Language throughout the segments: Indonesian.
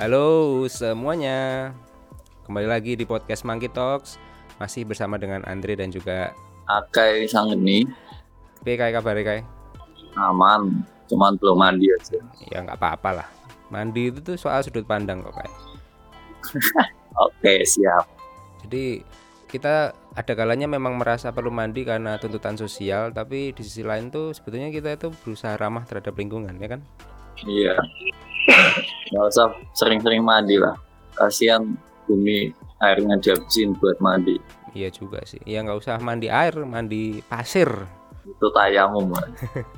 Halo semuanya Kembali lagi di podcast Monkey Talks Masih bersama dengan Andre dan juga Akai Sangeni P kayak kabar Kai? aman, cuman belum mandi aja. Ya nggak apa-apa lah Mandi itu tuh soal sudut pandang kok Kai Oke, siap. Jadi kita ada kalanya memang merasa perlu mandi karena tuntutan sosial Tapi di sisi lain tuh sebetulnya kita itu berusaha ramah terhadap lingkungan ya kan? Iya. Nggak usah sering-sering mandi lah. Kasihan bumi airnya dihabisin buat mandi. Iya juga sih Ya nggak usah mandi air, mandi pasir Itu tayamum.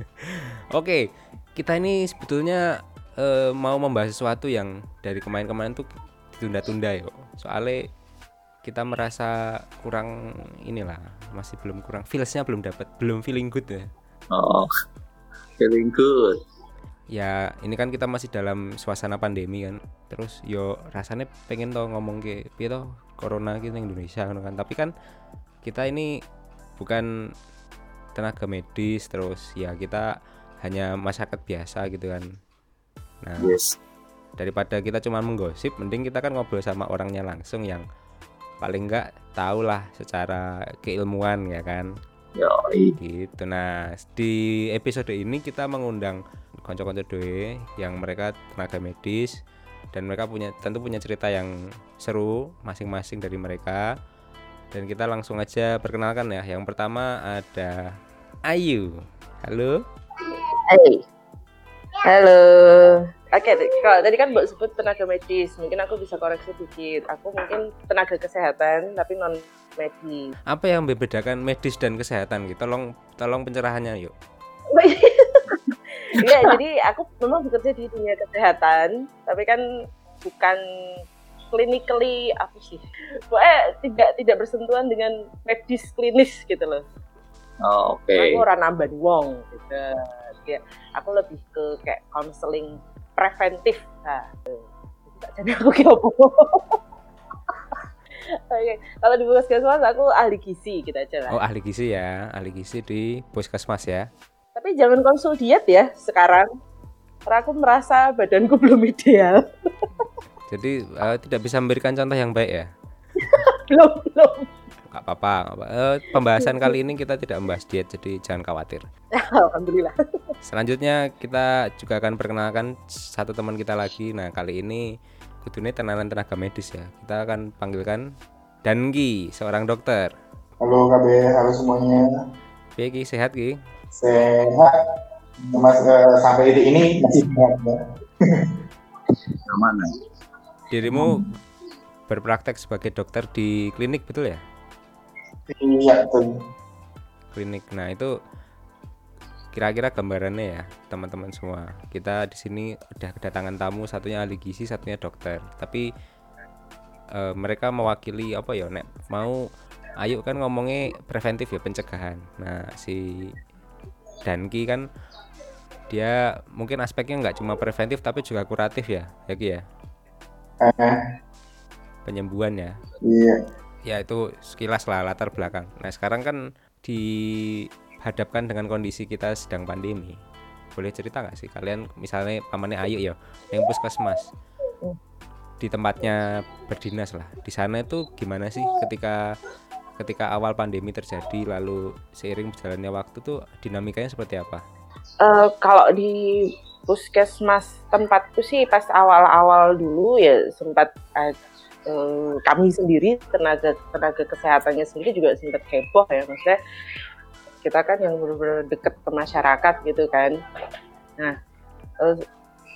Oke, kita ini sebetulnya eh, mau membahas sesuatu yang dari kemarin-kemarin tuh ditunda-tunda ya. Soalnya kita merasa kurang inilah, masih belum kurang feelsnya belum dapat, belum feeling good ya. Oh, feeling good. Ya ini kan kita masih dalam suasana pandemi kan. Terus yo rasanya pengen toh ngomong ke piye toh corona gitu Indonesia kan. Tapi kan kita ini bukan tenaga medis terus ya kita hanya masyarakat biasa gitu kan. Nah, Yes. daripada kita cuma menggosip mending kita kan ngobrol sama orangnya langsung yang paling enggak tahu lah secara keilmuan ya kan Yoi. gitu nah di episode ini kita mengundang konco-konco doe yang mereka tenaga medis dan mereka punya tentu punya cerita yang seru masing-masing dari mereka dan kita langsung aja perkenalkan ya yang pertama ada Ayu halo Hai. Halo. Oke, kalau tadi kan Mbak sebut tenaga medis, mungkin aku bisa koreksi dikit. Aku mungkin tenaga kesehatan tapi non medis. apa yang membedakan medis dan kesehatan gitu tolong tolong pencerahannya yuk Iya, jadi aku memang bekerja di dunia kesehatan, tapi kan bukan clinically apa sih? Pokoknya tidak tidak bersentuhan dengan medis klinis gitu loh. Oh, Oke. Aku orang nambah wong gitu. Ya, aku lebih ke kayak counseling preventif. Nah, jadi aku kayak apa. Oke, kalau di puskesmas aku ahli gizi gitu aja lah. oh ahli gizi ya ahli gizi di puskesmas ya Tapi jangan konsul diet ya sekarang. Karena aku merasa badanku belum ideal. jadi eh, tidak bisa memberikan contoh yang baik ya belum, belum. nggak apa-apa eh, pembahasan kali ini kita tidak membahas diet jadi jangan khawatir Alhamdulillah. selanjutnya kita juga akan perkenalkan satu teman kita lagi nah kali ini kudune tenanan tenaga medis ya kita akan panggilkan Dangi seorang dokter Halo KB, halo semuanya. Piye Ki sehat Ki Sehat. Mas eh, sampai detik ini masih sehat ya. Aman ya? dirimu berpraktek sebagai dokter di klinik betul ya Iya, betul. klinik. Nah, itu kira-kira gambarannya ya, teman-teman semua. Kita di sini udah kedatangan tamu, satunya ahli gizi, satunya dokter. Tapi eh, mereka mewakili apa ya, Nek? Mau ayo kan ngomongnya preventif ya, pencegahan. Nah, si Danki kan dia mungkin aspeknya nggak cuma preventif tapi juga kuratif ya, ya Ki ya, Eh, penyembuhan ya. iya. ya itu sekilas lah latar belakang. Nah sekarang kan dihadapkan dengan kondisi kita sedang pandemi. Boleh cerita nggak sih kalian misalnya pamannya Ayu ya, yang puskesmas di tempatnya berdinas lah. Di sana itu gimana sih ketika ketika awal pandemi terjadi lalu seiring berjalannya waktu tuh dinamikanya seperti apa? Eh, kalau di puskesmas tempatku sih pas awal-awal dulu ya sempat eh, kami sendiri tenaga tenaga kesehatannya sendiri juga sempat heboh ya maksudnya kita kan yang benar-benar deket ke masyarakat gitu kan nah eh,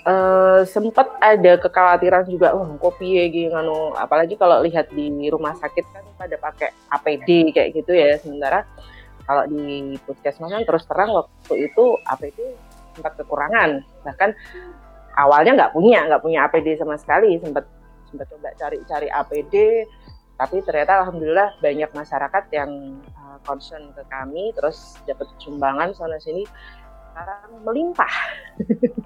eh, sempat ada kekhawatiran juga wah kok piye gitu nganu. Apalagi kalau lihat di rumah sakit kan pada pakai APD kayak gitu ya sementara kalau di puskesmas kan terus terang waktu itu APD sempat kekurangan. Bahkan awalnya nggak punya nggak punya APD sama sekali sempat sempat coba cari-cari APD tapi ternyata alhamdulillah banyak masyarakat yang uh, concern ke kami terus dapat sumbangan sana sini sekarang melimpah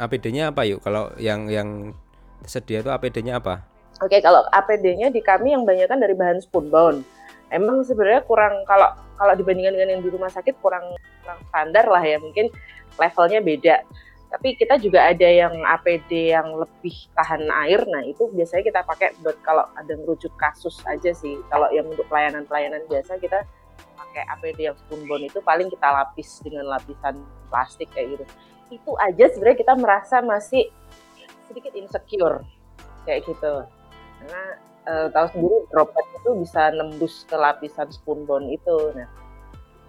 APD-nya apa yuk? Kalau yang yang tersedia itu APD-nya apa? Oke, kalau APD-nya di kami yang banyak kan dari bahan spunbond. Emang sebenarnya kurang kalau kalau dibandingkan dengan yang di rumah sakit kurang kurang standar lah ya, mungkin levelnya beda. Tapi kita juga ada yang APD yang lebih tahan air. Nah, itu biasanya kita pakai buat kalau ada merujuk kasus aja sih. Kalau yang untuk pelayanan-pelayanan biasa kita pakai APD yang spoonbone itu paling kita lapis dengan lapisan plastik kayak gitu. Itu aja sebenarnya kita merasa masih sedikit insecure kayak gitu. Karena uh, tahu sendiri droplet itu bisa nembus ke lapisan spoonbone itu. Nah,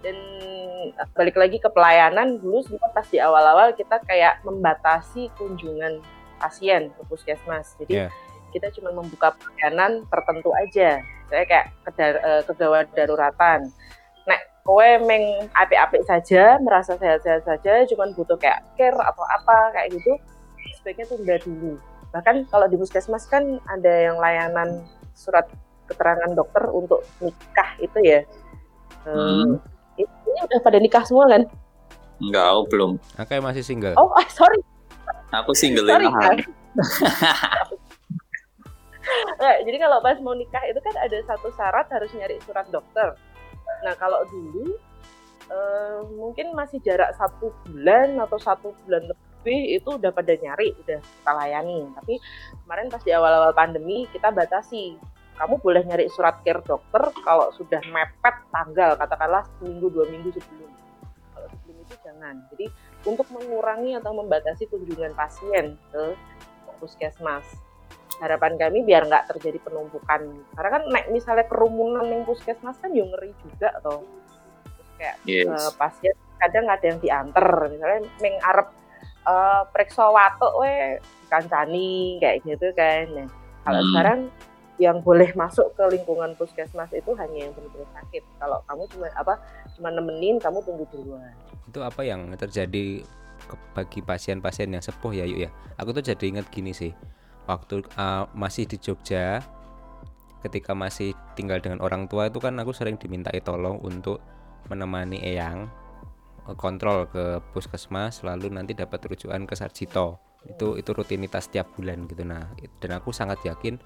dan balik lagi ke pelayanan dulu juga pas di awal-awal kita kayak membatasi kunjungan pasien ke puskesmas jadi yeah. kita cuma membuka pelayanan tertentu aja saya kayak kegawat daruratan nek kowe meng apik-apik saja merasa sehat-sehat saja cuma butuh kayak care atau apa kayak gitu sebaiknya tunda dulu bahkan kalau di puskesmas kan ada yang layanan surat keterangan dokter untuk nikah itu ya hmm ini udah pada nikah semua kan? Enggak, aku belum. Aku masih single. Oh, ah, sorry. Aku single sorry, kan? nah, jadi kalau pas mau nikah itu kan ada satu syarat harus nyari surat dokter. Nah kalau dulu uh, mungkin masih jarak satu bulan atau satu bulan lebih itu udah pada nyari, udah kita layani. Tapi kemarin pas di awal-awal pandemi kita batasi. Kamu boleh nyari surat care dokter kalau sudah mepet tanggal katakanlah seminggu dua minggu sebelum. Kalau sebelum itu jangan. Jadi untuk mengurangi atau membatasi kunjungan pasien ke puskesmas harapan kami biar nggak terjadi penumpukan karena kan naik misalnya kerumunan yang puskesmas kan yang ngeri juga atau kayak yes. uh, pasien kadang ada yang diantar misalnya meng arep uh, periksa watuk we kancani kayak gitu kan nah kalau hmm. sekarang yang boleh masuk ke lingkungan puskesmas itu hanya yang benar-benar sakit. Kalau kamu cuma apa cuma nemenin, kamu tunggu duluan. Itu apa yang terjadi bagi pasien-pasien yang sepuh ya yuk ya. Aku tuh jadi ingat gini sih. Waktu uh, masih di Jogja ketika masih tinggal dengan orang tua itu kan aku sering dimintai tolong untuk menemani eyang eh, kontrol ke puskesmas lalu nanti dapat rujukan ke Sarjito. Itu itu rutinitas tiap bulan gitu. Nah dan aku sangat yakin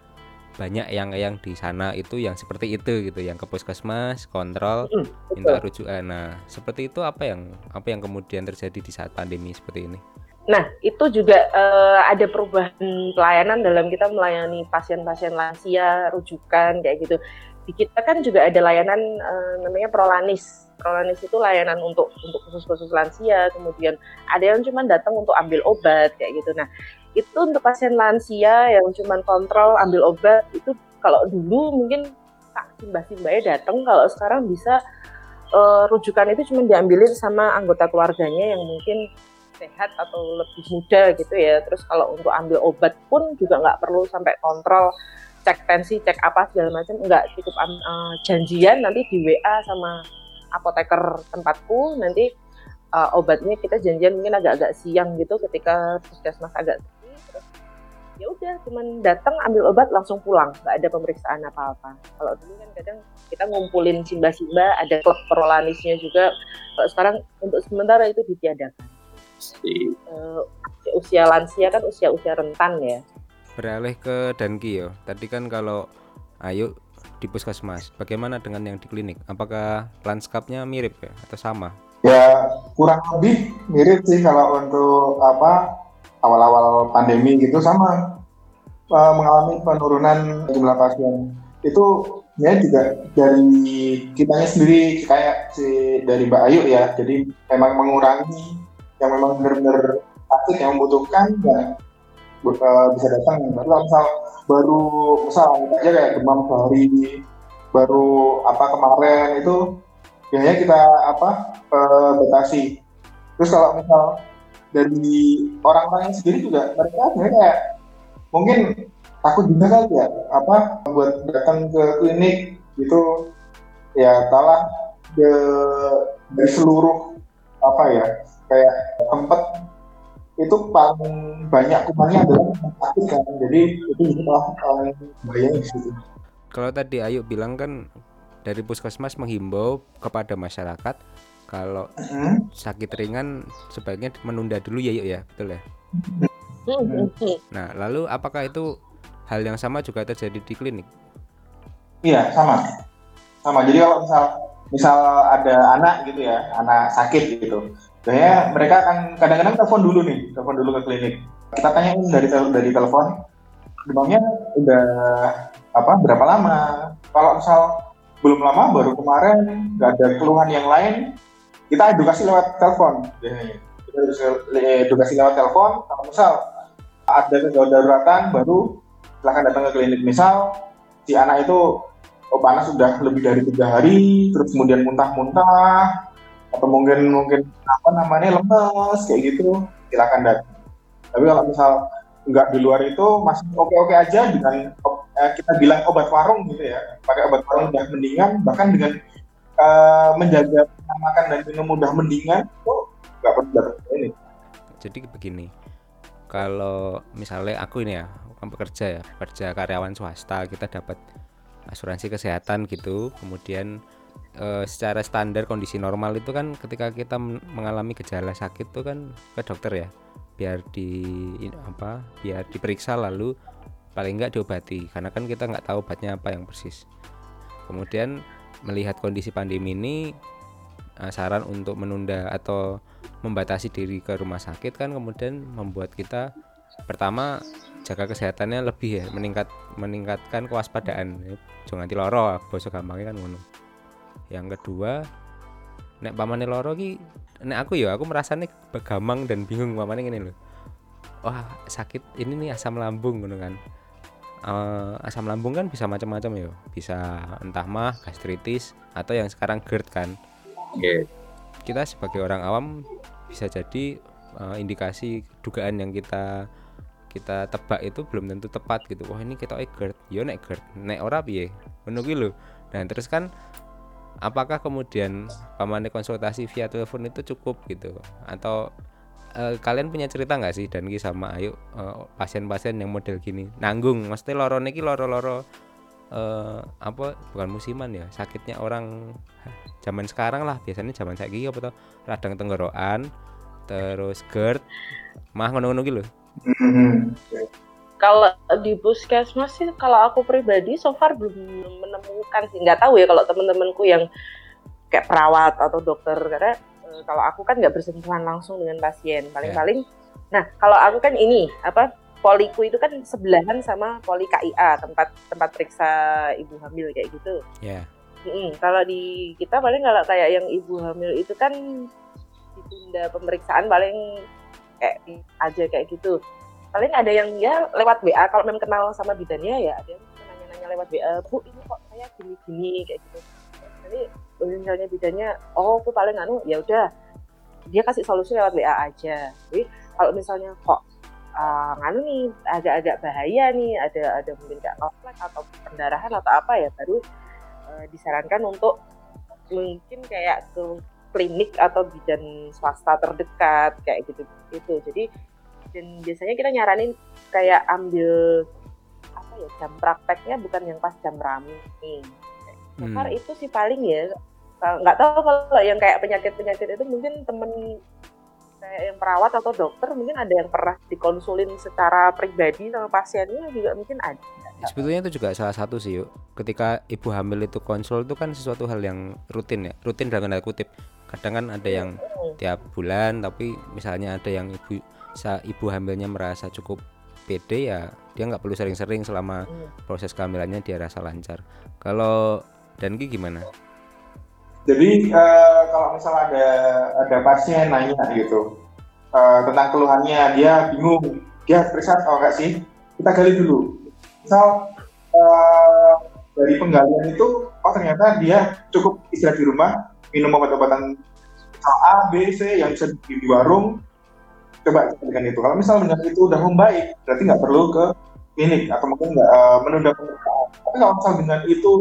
banyak yang yang di sana itu yang seperti itu gitu yang ke puskesmas kontrol mm, minta rujukan. Nah seperti itu apa yang apa yang kemudian terjadi di saat pandemi seperti ini nah itu juga uh, ada perubahan pelayanan dalam kita melayani pasien-pasien lansia rujukan kayak gitu. Di kita kan juga ada layanan uh, namanya prolanis. Prolanis itu layanan untuk untuk khusus-khusus lansia. Kemudian ada yang cuma datang untuk ambil obat kayak gitu. Nah itu untuk pasien lansia yang cuma kontrol ambil obat itu kalau dulu mungkin tak simbah-simbah datang. Kalau sekarang bisa uh, rujukan itu cuma diambilin sama anggota keluarganya yang mungkin sehat atau lebih muda gitu ya. Terus kalau untuk ambil obat pun juga nggak perlu sampai kontrol cek tensi cek apa segala macam. Nggak cukup uh, janjian nanti di WA sama apoteker tempatku nanti uh, obatnya kita janjian mungkin agak-agak siang gitu ketika puskesmas agak ya udah cuman datang ambil obat langsung pulang. Nggak ada pemeriksaan apa-apa. Kalau dulu kan kadang kita ngumpulin simba-simba ada klub prolanisnya juga. Kalau sekarang untuk sementara itu ditiadakan uh, usia lansia kan usia-usia rentan ya. Beralih ke Danki ya. Tadi kan kalau ayo di puskesmas bagaimana dengan yang di klinik? Apakah lanskapnya mirip ya atau sama? Ya kurang lebih mirip sih kalau untuk apa awal-awal pandemi gitu sama. Uh, mengalami penurunan jumlah pasien. Itu ya juga dari kitanya sendiri kayak si dari Mbak Ayu ya. Jadi memang mengurangi yang memang benar-benar sakit yang membutuhkan ya uh, bisa datang. Baru misal baru misal aja kayak demam sehari baru apa kemarin itu biasanya kita apa uh, batasi. Terus kalau misal dari orang-orang yang sendiri juga mereka sebenarnya kayak mungkin takut juga kali ya apa buat datang ke klinik gitu. Ya kalah dari seluruh apa ya kayak tempat itu paling banyak kumannya adalah sakit kan. Jadi itu juga paling bahaya gitu kalau tadi Ayu bilang kan dari puskesmas menghimbau kepada masyarakat kalau hmm? sakit ringan sebaiknya menunda dulu ya yuk ya. Betul ya? Hmm. nah lalu apakah itu hal yang sama juga terjadi di klinik? Iya sama. Sama. Jadi kalau misal misal ada anak gitu ya anak sakit gitu Biasanya mereka akan kadang-kadang telepon dulu nih, telepon dulu ke klinik. Kita tanyain dari dari telepon, demamnya udah apa berapa lama? Kalau misal belum lama, baru kemarin nggak ada keluhan yang lain, kita edukasi lewat telepon. Kita edukasi lewat telepon. Kalau misal ada kegawat daruratan, baru silahkan datang ke klinik. Misal si anak itu panas sudah lebih dari tiga hari, terus kemudian muntah-muntah, atau mungkin mungkin apa namanya lemes kayak gitu, silakan datang. Tapi kalau misal nggak di luar itu masih oke-oke aja dengan eh, kita bilang obat warung gitu ya, pakai obat warung udah mendingan, bahkan dengan eh, menjaga makan dan minum udah mendingan, itu nggak perlu datang klinik. jadi begini kalau misalnya aku ini ya kan bekerja ya kerja karyawan swasta kita dapat asuransi kesehatan gitu. Kemudian eh, secara standar kondisi normal itu kan ketika kita men- mengalami gejala sakit tuh kan ke dokter ya. Biar di apa biar diperiksa lalu paling nggak diobati. Karena kan kita nggak tahu obatnya apa yang persis. Kemudian melihat kondisi pandemi ini eh, saran untuk menunda atau membatasi diri ke rumah sakit kan kemudian membuat kita pertama jaga kesehatannya lebih ya meningkat meningkatkan kewaspadaan. Jangan loro bosok gampangnya kan ngono. Yang kedua nek pamane loro ki nek aku ya aku merasa nih begamang dan bingung pamane ngene loh wah sakit ini nih asam lambung ngono kan. Eh, asam lambung kan bisa macam-macam ya. Bisa entah mah gastritis atau yang sekarang GERD kan. Kita sebagai orang awam bisa jadi eh, indikasi dugaan yang kita kita tebak itu belum tentu tepat gitu. Wah ini kita GERD. Yo nek GERD. Nek ora piye? Ngono kuwi lho. Dan terus kan apakah kemudian pamane konsultasi via telepon itu cukup gitu? Atau eh, kalian punya cerita nggak sih dan Ki sama Ayu eh, pasien-pasien yang model gini? Nanggung. Mesti loro niki loro-loro eh, apa bukan musiman ya sakitnya orang zaman sekarang lah. Biasanya zaman saya apa tuh radang tenggorokan terus GERD. Mah ngono-ngono gitu Hmm. Kalau di puskesmas sih, kalau aku pribadi so far belum menemukan sih. Nggak tahu ya kalau teman-temanku yang kayak perawat atau dokter karena eh, kalau aku kan nggak bersentuhan langsung dengan pasien. Paling-paling, nah kalau aku kan ini apa poliku itu kan sebelahan sama poli KIA tempat tempat periksa ibu hamil kayak gitu. ya Mm-mm. Kalau di kita paling kalau kayak yang ibu hamil itu kan ditunda pemeriksaan paling kayak aja kayak gitu. Paling ada yang ya lewat WA kalau memang kenal sama bidannya ya ada yang nanya-nanya lewat WA, Bu ini kok saya gini-gini kayak gitu. Jadi misalnya bidannya, oh aku paling anu ya udah dia kasih solusi lewat WA aja. Jadi kalau misalnya kok uh, nganu nih agak-agak bahaya nih, ada ada mungkin kayak komplek atau pendarahan atau apa ya baru eh, disarankan untuk mungkin kayak ke klinik atau bidan swasta terdekat kayak gitu gitu. Jadi dan biasanya kita nyaranin kayak ambil apa ya jam prakteknya bukan yang pas jam rame. So Hmm. itu sih paling ya nggak tahu kalau yang kayak penyakit penyakit itu mungkin temen kayak yang perawat atau dokter mungkin ada yang pernah dikonsulin secara pribadi sama pasiennya juga mungkin ada. Sebetulnya itu juga salah satu sih yuk. Ketika ibu hamil itu konsul itu kan sesuatu hal yang rutin ya rutin dalam tanda kutip kadang kan ada yang tiap bulan tapi misalnya ada yang ibu sa- ibu hamilnya merasa cukup pede ya dia nggak perlu sering-sering selama Hmm. proses kehamilannya dia rasa lancar kalau dan Ki gimana Jadi eh, kalau misal ada ada pasien nanya gitu eh, tentang keluhannya, dia bingung, dia periksa atau enggak sih? Kita gali dulu. Misal eh, dari penggalian itu, oh ternyata dia cukup istirahat di rumah, minum obat-obatan A, B, C yang bisa di warung. Coba dengan itu. Kalau misal dengan itu udah membaik, berarti nggak perlu ke klinik atau mungkin nggak eh, menunda pemeriksaan. Tapi kalau misal dengan itu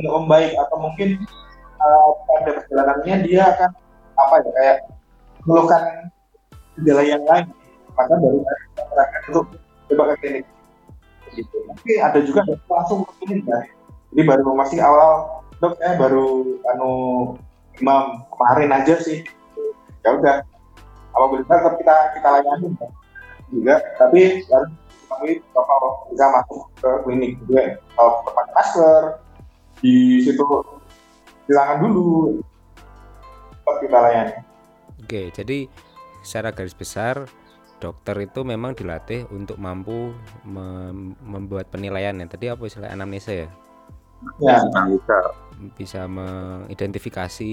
nggak membaik atau mungkin uh, pada perjalanannya dia akan apa ya kayak mengeluhkan gejala yang lain maka baru kita sarankan untuk coba ke klinik gitu. Tapi ada juga yang langsung ke klinik ya. Jadi baru masih awal dok saya baru anu imam kemarin aja sih. Ya udah apa boleh tetap kita kita layani ya. juga tapi harus kami bakal bisa masuk ke klinik juga kalau pakai masker di situ silakan dulu tetap kita layani Oke, jadi secara garis besar dokter itu memang dilatih untuk mampu mem- membuat penilaian ya. Tadi apa istilah anamnesa ya? Ya, Analisa. Bisa mengidentifikasi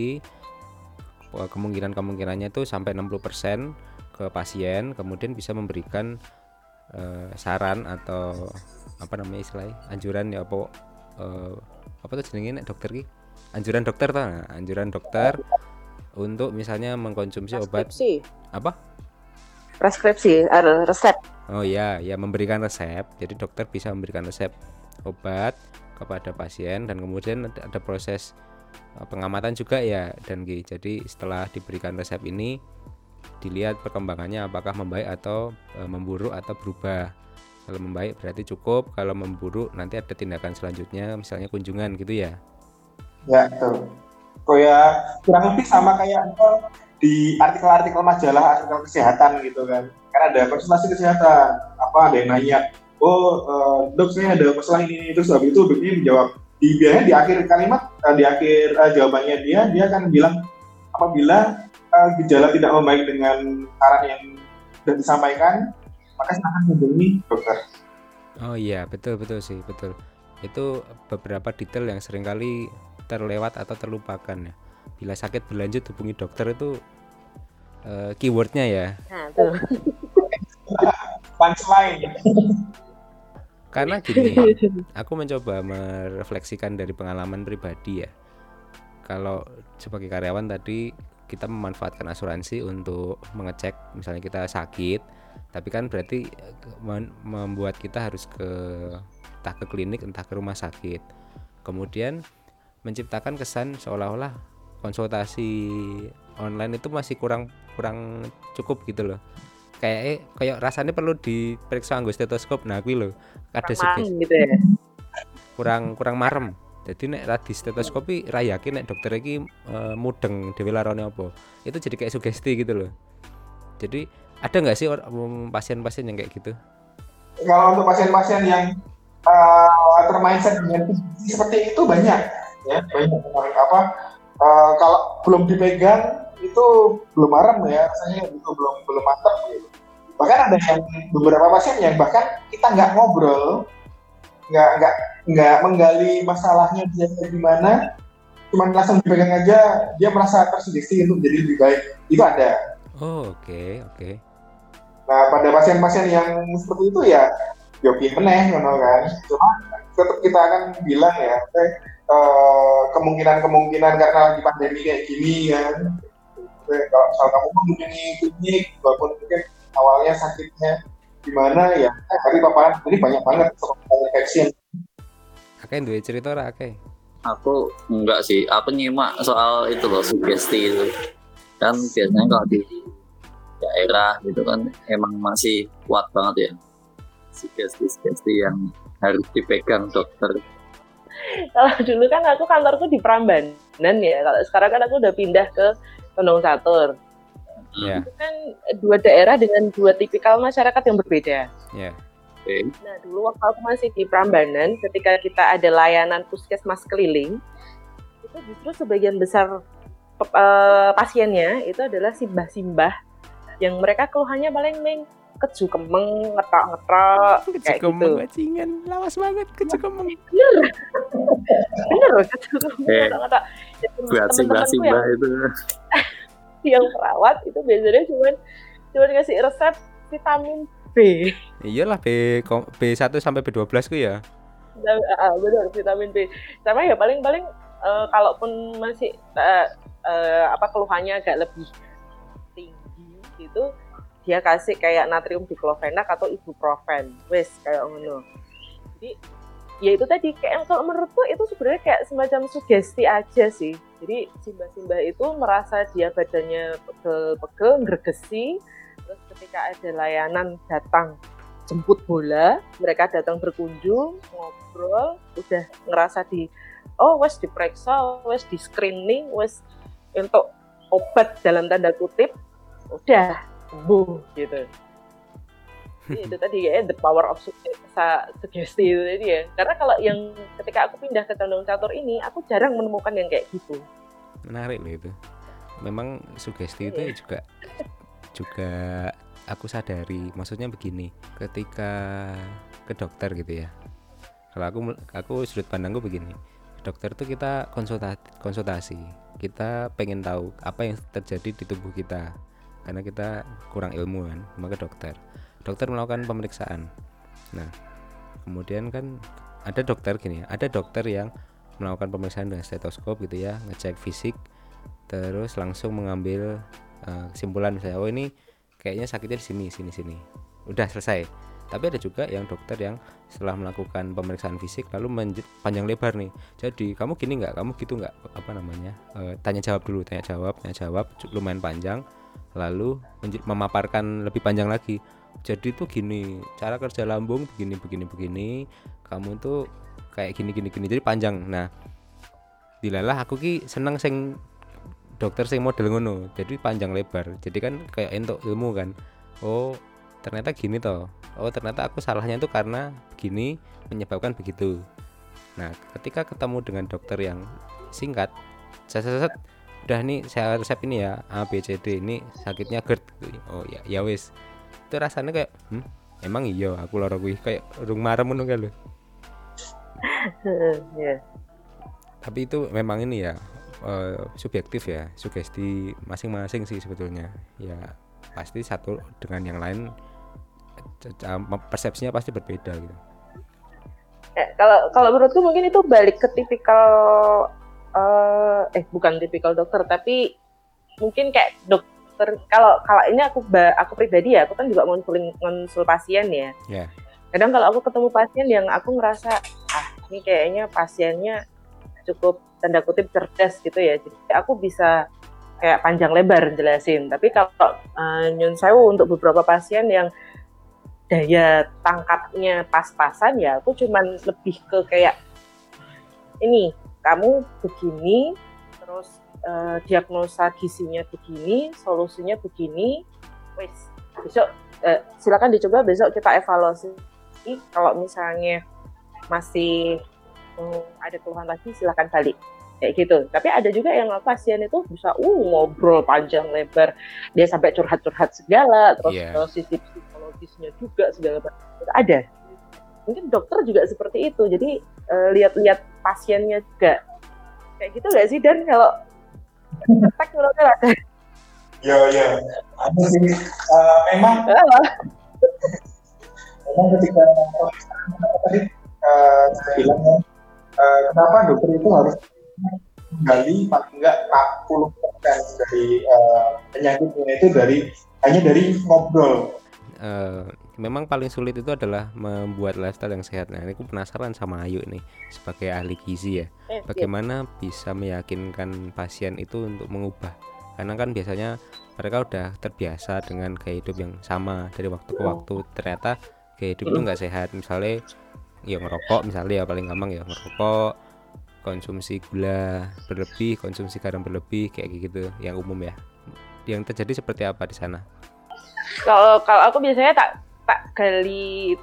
eh, kemungkinan-kemungkinannya itu sampai 60% ke pasien, kemudian bisa memberikan eh, saran atau apa namanya istilahnya? Anjuran ya apa eh, apa tuh jenenge nek dokter ki? Anjuran dokter tuh, nah, anjuran dokter untuk misalnya mengkonsumsi obat apa? Preskripsi, ada resep. Oh iya, ya memberikan resep. Jadi dokter bisa memberikan resep obat kepada pasien dan kemudian ada, proses uh, pengamatan juga ya dan Gi. Jadi setelah diberikan resep ini dilihat perkembangannya apakah membaik atau e, memburuk atau berubah. Kalau membaik berarti cukup, kalau memburuk nanti ada tindakan selanjutnya misalnya kunjungan gitu ya. ya betul. Kayak kurang lebih sama kayak di artikel-artikel majalah, artikel kesehatan gitu kan. Kan ada konsultasi kesehatan, apa ada yang nanya, oh eh, dok saya ada masalah ini, terus habis itu dokternya menjawab. Di biasanya di akhir kalimat, eh, di akhir eh, jawabannya dia, dia akan bilang apabila eh, gejala tidak membaik dengan saran yang sudah disampaikan, maka silakan hubungi dokter. Oh iya, betul betul sih, betul. Itu beberapa detail yang sering kali terlewat atau terlupakan ya. Bila sakit berlanjut hubungi dokter itu eh, keywordnya ya. Nah. Punchline. Karena gini, aku mencoba merefleksikan dari pengalaman pribadi ya. Kalau sebagai karyawan tadi kita memanfaatkan asuransi untuk mengecek misalnya kita sakit, tapi kan berarti eh, mem- membuat kita harus ke entah ke klinik entah ke rumah sakit. Kemudian menciptakan kesan seolah-olah konsultasi online itu masih kurang kurang cukup gitu loh. Kayak eh, kayak rasanya perlu diperiksa anggo stetoskop. Nah, kuwi lho ada gitu ya. kurang kurang marem. Jadi nek radi stetoskopi ra yakin nek dokter iki eh, mudeng dhewe larane apa. Itu jadi kayak sugesti gitu loh jadi ada nggak sih pasien-pasien yang kayak gitu? Kalau untuk pasien-pasien yang uh, termindset dengan seperti itu banyak ya. Banyak apa uh, kalau belum dipegang itu belum marem ya rasanya itu belum belum mantap gitu bahkan ada yang beberapa pasien yang bahkan kita nggak ngobrol nggak nggak nggak menggali masalahnya dia gimana cuman langsung dipegang aja dia merasa tersugesti untuk jadi lebih baik itu ada oh oke oke Nah, pada pasien-pasien yang seperti itu ya joki meneh ngono kan. Cuma tetap kita akan bilang ya, eh, eh, kemungkinan-kemungkinan karena lagi pandemi kayak gini kan. Eh, kalau misal kamu mengunjungi klinik, walaupun mungkin awalnya sakitnya gimana ya, eh, hari paparan ini banyak banget soal infeksi. akeh duwe cerita ora akeh Aku enggak sih, aku nyimak soal itu loh sugesti itu. Kan biasanya kalau di daerah gitu kan emang masih kuat banget ya sugesti-sugesti yang harus dipegang dokter. Kalau dulu kan aku kantorku di Prambanan ya. Kalau sekarang kan aku udah pindah ke Tondong Catur. ya Itu kan dua daerah dengan dua tipikal masyarakat yang berbeda. ya Oke. Nah, dulu waktu aku masih di Prambanan, ketika kita ada layanan puskesmas keliling, itu justru sebagian besar eh, pasiennya itu adalah simbah-simbah yang mereka keluhannya paling main keju kemeng, ngetok-ngetok, kayak gitu. bajingan lawas banget kecekemeng Bener, bener loh keju kemeng, ngetok-ngetok. Buat simbah-simbah yang, itu. yang perawat itu biasanya cuman cuman kasih resep vitamin B. iyalah B ko- B1 sampai B12 ku ya Nah, ah, benar vitamin B. Sama ya paling-paling eh, kalaupun masih eh, eh, apa keluhannya agak lebih tinggi gitu, dia kasih kayak natrium diklofenak atau ibuprofen, wes kayak ngono. Jadi ya itu tadi kayak kalau menurutku itu sebenarnya kayak semacam sugesti aja sih. Jadi simbah-simbah itu merasa dia badannya pegel-pegel, gregesi, terus ketika ada layanan datang jemput bola, mereka datang berkunjung, ngobrol, udah ngerasa di oh wes diperiksa, wes di screening, wes untuk obat dalam tanda kutip, udah sembuh gitu. Jadi itu tadi ya the power of su- sa- sugesti itu tadi ya. Karena kalau yang ketika aku pindah ke Tondong Catur ini, aku jarang menemukan yang kayak gitu. menarik loh itu. Memang sugesti itu juga juga aku sadari. Maksudnya begini ketika ke dokter gitu ya. Kalau aku aku sudut pandangku begini dokter tuh kita konsultasi konsultasi. Kita pengen tahu apa yang terjadi di tubuh kita. Karena kita kurang ilmu kan maka dokter dokter melakukan pemeriksaan. Nah kemudian kan ada dokter gini ya ada dokter yang melakukan pemeriksaan dengan stetoskop gitu ya ngecek fisik terus langsung mengambil uh, kesimpulan misalnya oh ini kayaknya sakitnya di sini sini sini. Udah selesai. Tapi ada juga yang dokter yang setelah melakukan pemeriksaan fisik lalu panjang lebar nih jadi kamu gini nggak? Kamu gitu nggak? Apa namanya? E, tanya jawab dulu tanya jawab tanya jawab lumayan panjang lalu memaparkan lebih panjang lagi jadi tuh gini cara kerja lambung begini begini begini kamu tuh kayak gini gini gini jadi panjang. Nah dilalah aku ki seneng sing dokter sing model ngono jadi panjang lebar. Jadi kan kayak entuk ilmu kan. Oh ternyata gini toh. Oh ternyata aku salahnya itu karena gini menyebabkan begitu. Nah ketika ketemu dengan dokter yang singkat saya set udah nih saya resep ini ya A B C D ini sakitnya GERD. Oh ya ya wis itu rasanya kayak hmm, emang iya aku lara gue kayak rung marem ngono kan yeah. tapi itu memang ini ya uh, subjektif ya sugesti masing-masing sih sebetulnya ya pasti satu dengan yang lain persepsinya pasti berbeda gitu. Eh, kalau kalau menurutku mungkin itu balik ke tipikal uh, eh bukan tipikal dokter tapi mungkin kayak dokter kalau kalau ini aku aku pribadi ya aku kan juga konsul konsul pasien ya. Yeah. Kadang kalau aku ketemu pasien yang aku ngerasa ah ini kayaknya pasiennya cukup tanda kutip cerdas gitu ya. Jadi aku bisa kayak panjang lebar jelasin. Tapi kalau uh, nyun sewu untuk beberapa pasien yang daya tangkapnya pas-pasan ya aku cuman lebih ke kayak ini kamu begini terus uh, diagnosa gizinya begini solusinya begini. Wes. Besok uh, silakan dicoba besok kita evaluasi. Kalau misalnya masih um, ada keluhan lagi silakan balik. Kayak gitu. Tapi ada juga yang pasien itu bisa uh ngobrol panjang lebar, dia sampai curhat-curhat segala, terus yeah. sisi psikologisnya juga segala macam. Ada. Mungkin dokter juga seperti itu. Jadi uh, lihat-lihat pasiennya juga. Kayak gitu nggak sih dan? Kalau praktek menurutnya ada ya ya ada sih. Uh, memang memang ketika tadi uh, saya bilang uh, kenapa dokter itu harus menggali paling enggak 40 persen dari uh, penyakitnya itu dari hanya dari ngobrol? Uh, memang paling sulit itu adalah membuat lifestyle yang sehat. Nah, ini aku penasaran sama Ayu nih sebagai ahli gizi ya. Eh, Bagaimana iya. bisa meyakinkan pasien itu untuk mengubah? Karena kan biasanya mereka udah terbiasa dengan gaya hidup yang sama dari waktu ke waktu. Ternyata gaya hidup itu nggak sehat. Misalnya ya ngerokok misalnya ya paling gampang ya ngerokok konsumsi gula berlebih, konsumsi garam berlebih kayak gitu yang umum ya. Yang terjadi seperti apa di sana? kalau kalau aku biasanya tak tak gali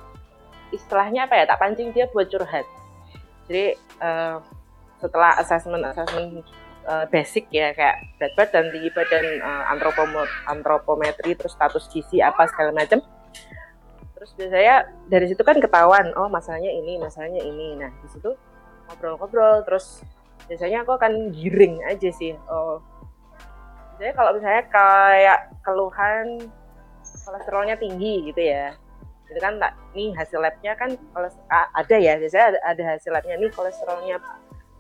istilahnya apa ya tak pancing dia buat curhat. Jadi uh, setelah assessment assessment uh, basic ya kayak berat badan tinggi badan uh, antropometri terus status gizi apa segala macam terus biasanya dari situ kan ketahuan oh masalahnya ini masalahnya ini. Nah di situ ngobrol-ngobrol terus biasanya aku akan giring aja sih. Oh biasanya kalau misalnya kayak keluhan kolesterolnya tinggi gitu ya. Itu kan tak nih hasil labnya kan ada ya biasanya ada, ada hasil labnya. Nih kolesterolnya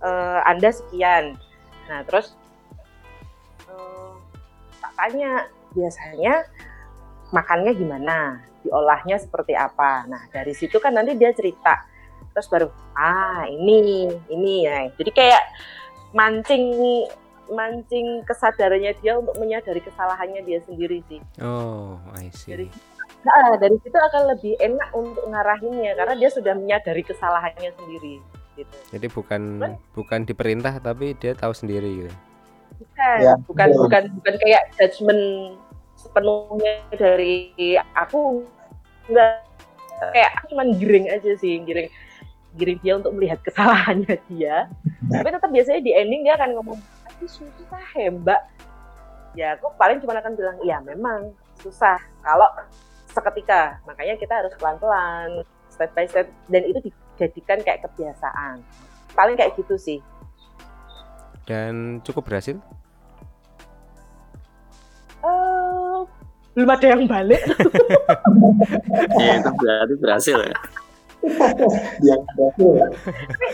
uh, anda sekian. Nah terus uh, tak tanya biasanya makannya gimana? Diolahnya seperti apa? Nah dari situ kan nanti dia cerita. Terus baru ah ini ini ya. Jadi kayak mancing mancing kesadarannya dia untuk menyadari kesalahannya dia sendiri sih. Oh, I see. Dari, nah, dari situ akan lebih enak untuk ngarahinnya karena dia sudah menyadari kesalahannya sendiri. Gitu. Jadi bukan bukan, bukan diperintah tapi dia tahu sendiri gitu. Bukan, ya, bukan, betul. bukan, bukan kayak judgement sepenuhnya dari aku. Enggak, kayak aku cuma giring aja sih, giring giring dia untuk melihat kesalahannya dia. Tapi tetap biasanya di ending dia akan ngomong tapi susah ya mbak. Ya aku paling cuma akan bilang ya memang susah kalau seketika. Makanya kita harus pelan-pelan step by step dan itu dijadikan kayak kebiasaan. Paling kayak gitu sih. Dan cukup berhasil? Eh, belum ada yang balik. Ya itu berarti berhasil ya. Dia berhasil ya.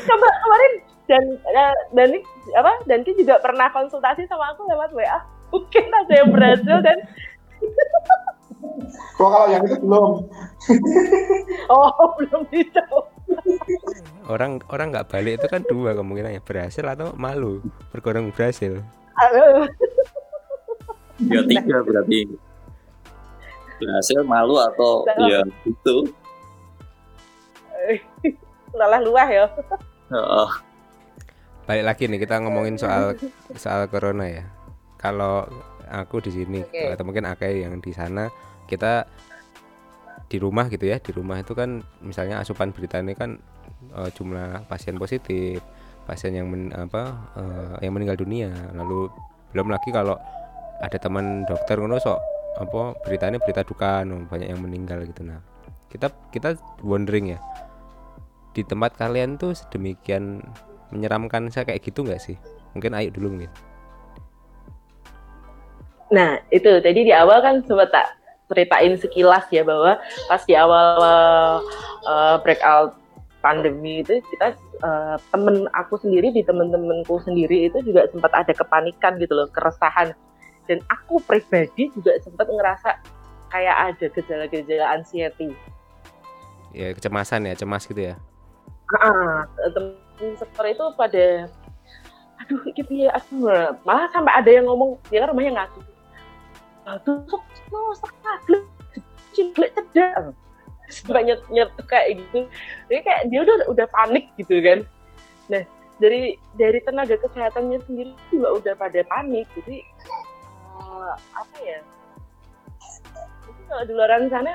Coba kemarin dan eh, dan apa dan Ki juga pernah konsultasi sama aku lewat WA mungkin ada yang berhasil dan Kok kalau yang itu belum? oh belum bisa. Orang orang nggak balik itu kan dua kemungkinannya berhasil atau malu? Berkurang berhasil. Ya tiga berarti. Berhasil malu atau Nah. ya itu lelah luah ya. Heeh. Balik lagi nih kita ngomongin soal soal corona ya. Kalau aku di sini Oke. atau mungkin Akai yang di sana kita di rumah gitu ya di rumah itu kan misalnya asupan berita ini kan eh, jumlah pasien positif pasien yang men- apa eh, yang meninggal dunia. Lalu belum lagi kalau ada teman dokter ngono sok apa beritanya berita duka no, banyak yang meninggal gitu. Nah kita kita wondering ya di tempat kalian tuh sedemikian menyeramkan saya kayak gitu nggak sih? Mungkin ayo dulu mungkin Nah, itu. Tadi di awal kan sempat tak ceritain sekilas ya bahwa pas di awal uh, breakout pandemi itu kita uh, temen aku sendiri di temen-temenku sendiri itu juga sempat ada kepanikan gitu loh, keresahan. Dan aku pribadi juga sempat ngerasa kayak ada gejala-gejala anxiety. ya kecemasan ya cemas gitu ya? Ah, sektor itu pada aduh gitu ya aku malah sampai ada yang ngomong dia kan rumahnya ngaku batu sok no sekali ciblek cedak sampai nyet nyet kayak gitu. Jadi kayak dia udah udah panik gitu kan. Nah dari dari tenaga kesehatannya sendiri juga udah pada panik. Jadi eh, apa ya? Mungkin kalau di luar sana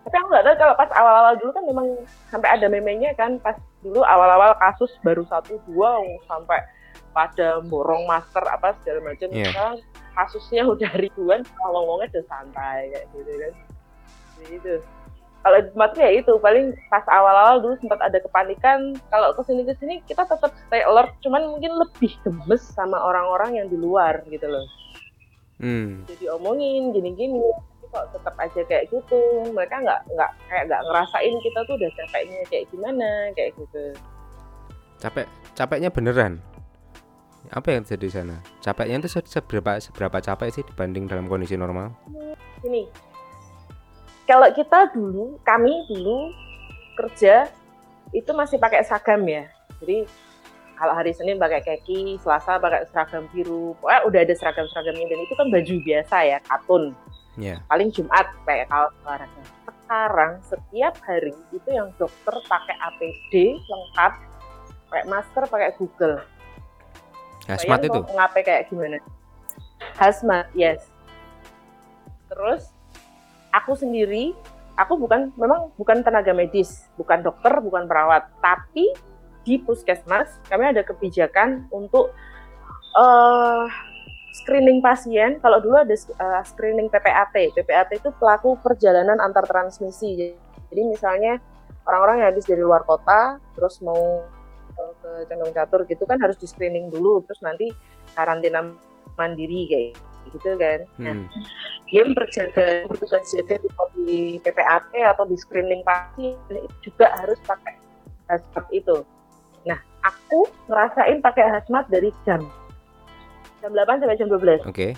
tapi aku nggak tahu kalau pas awal-awal dulu kan memang sampai ada memenya kan pas dulu awal-awal kasus baru satu dua sampai pada borong masker apa segala macam. Iya. sekarang kasusnya udah ribuan kalau ngomongnya udah santai kayak gitu kan. Jadi itu. Kalau tempatku ya itu paling pas awal-awal dulu sempat ada kepanikan. Kalau ke sini ke sini kita tetap stay alert cuman mungkin lebih gemes sama orang-orang yang di luar gitu loh. Hmm. Jadi omongin gini-gini kok tetap aja kayak gitu. Mereka nggak nggak kayak nggak ngerasain kita tuh udah capeknya kayak gimana kayak gitu. Capek capeknya beneran? Apa yang terjadi di sana? Capeknya itu se- seberapa seberapa capek sih dibanding dalam kondisi normal? Ini. Kalau kita dulu kami dulu kerja itu masih pakai seragam ya. Jadi kalau hari Senin pakai kaki Selasa pakai seragam biru pokoknya udah ada seragam seragamnya dan itu kan baju biasa ya katun ya paling Jumat pakai kaos olahraga. Sekarang setiap hari itu yang dokter pakai APD lengkap pakai masker pakai Google. Hazmat itu? ngapain kayak gimana? Hazmat, yes. Terus aku sendiri, aku bukan memang bukan tenaga medis, bukan dokter, bukan perawat, tapi di puskesmas kami ada kebijakan untuk eh, screening pasien. Kalau dulu ada eh, screening PPAT, PPAT itu pelaku perjalanan antar transmisi. Jadi misalnya orang-orang yang habis dari luar kota, terus mau eh, ke Condong Catur gitu kan harus di screening dulu, terus nanti karantina mandiri kayak gitu kan. Nah, hmm. dia berjaga bertugas jaga di PPAT atau di screening pasien itu juga harus pakai hazmat itu. Nah, aku ngerasain pakai hazmat dari jam jam 8 sampai jam 12 oke.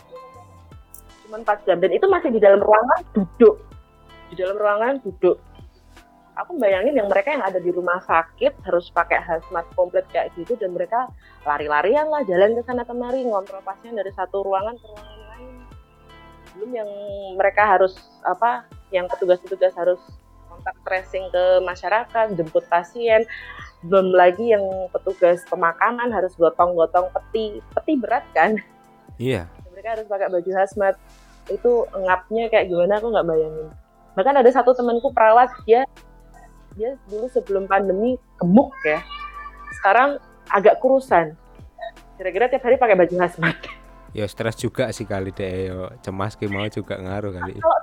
Cuma 4 jam. Dan itu masih di dalam ruangan duduk. Di dalam ruangan duduk. Aku bayangin yang mereka yang ada di rumah sakit harus pakai hazmat komplit kayak gitu dan mereka lari-larian lah jalan ke sana kemari ngontrol pasien dari satu ruangan ke ruangan lain. Belum yang mereka harus apa yang petugas-petugas harus kontak tracing ke masyarakat jemput pasien belum lagi yang petugas pemakaman harus gotong-gotong peti peti berat kan? Iya. Mereka harus pakai baju hazmat. Itu ngapnya kayak gimana aku nggak bayangin. Bahkan ada satu temanku perawat dia dia dulu sebelum pandemi gemuk ya. Sekarang agak kurusan. Kira-kira tiap hari pakai baju hazmat. Ya stres juga sih kali deh yo cemas ki mau juga ngaruh kali. Kalau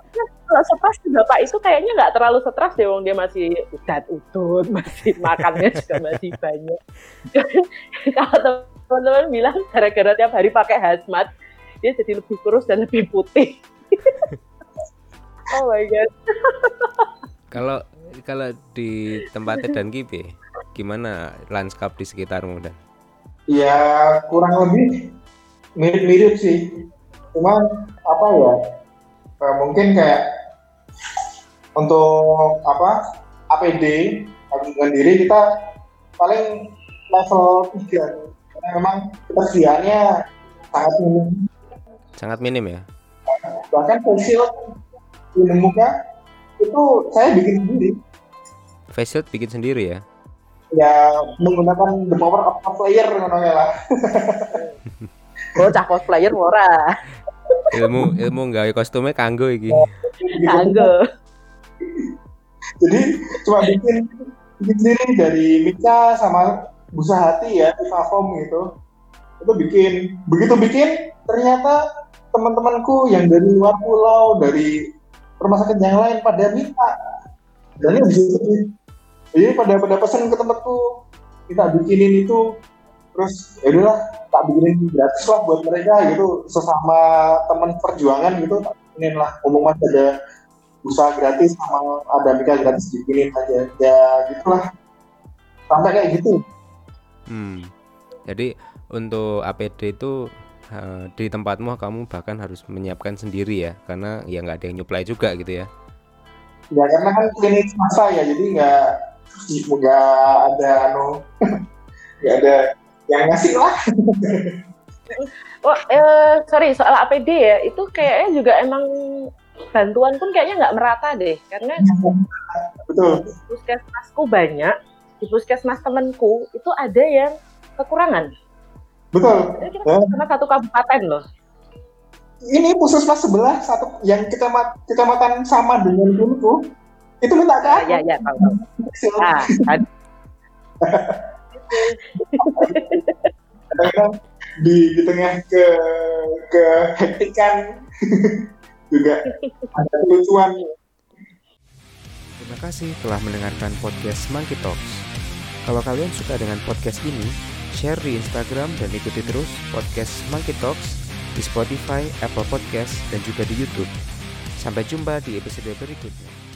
kalau stres bapak itu kayaknya nggak terlalu stres deh, wong dia masih udat udut, masih makannya juga masih banyak. Kalau teman-teman bilang gara-gara tiap hari pakai hazmat, dia jadi lebih kurus dan lebih putih. oh my god. kalau kalau di tempatnya dan Kibe gimana lanskap di sekitarmu dan Ya kurang lebih mirip-mirip sih. Cuman apa ya? Eh, mungkin kayak untuk apa APD perlindungan diri kita paling level 3 karena memang ketersediaannya sangat minim. Sangat minim ya? Bahkan facial di muka itu saya bikin sendiri. Face shield bikin sendiri ya? Ya menggunakan the power of player namanya lah. Bocah cosplayer ora. ilmu ilmu gawe kostumnya kanggo iki. Kanggo. jadi cuma bikin bikin sendiri dari Mika sama busa hati ya Foam gitu. Itu bikin begitu bikin ternyata teman-temanku yang dari luar pulau dari rumah sakit yang lain pada minta. Dan ini jadi pada pada pesan ke temanku kita bikinin itu terus ya udahlah tak bikinin gratis lah buat mereka gitu. Sesama teman perjuangan gitu tak bikinin lah. Mas ada usaha gratis sama ada mika gratis bikinin aja. Ya gitulah. Sampai kayak gitu. Hmm. jadi untuk APD itu eh, di tempatmu kamu bahkan harus menyiapkan sendiri ya karena ya nggak ada yang nyuplai juga gitu ya? Ya karena kan klinik masa ya jadi nggak nggak ada anu nggak ada yang ngasih lah Oh, eh, sorry soal APD ya, itu kayaknya juga emang bantuan pun kayaknya nggak merata deh, karena betul puskesmasku banyak, di puskesmas temenku itu ada yang kekurangan. betul kita Ya. karena satu kabupaten loh. ini puskesmas sebelah satu yang kecamatan kecamatan sama dengan duluku itu minta ke Ah, aku. ya, ya, tahu, tahu. Nah, ad- kadang-kadang di, di tengah ke ke hektikan juga ada kelucuan Terima kasih telah mendengarkan podcast Monkey Talks. Kalau kalian suka dengan podcast ini, share di Instagram dan ikuti terus podcast Monkey Talks di Spotify, Apple Podcast, dan juga di YouTube. Sampai jumpa di episode berikutnya.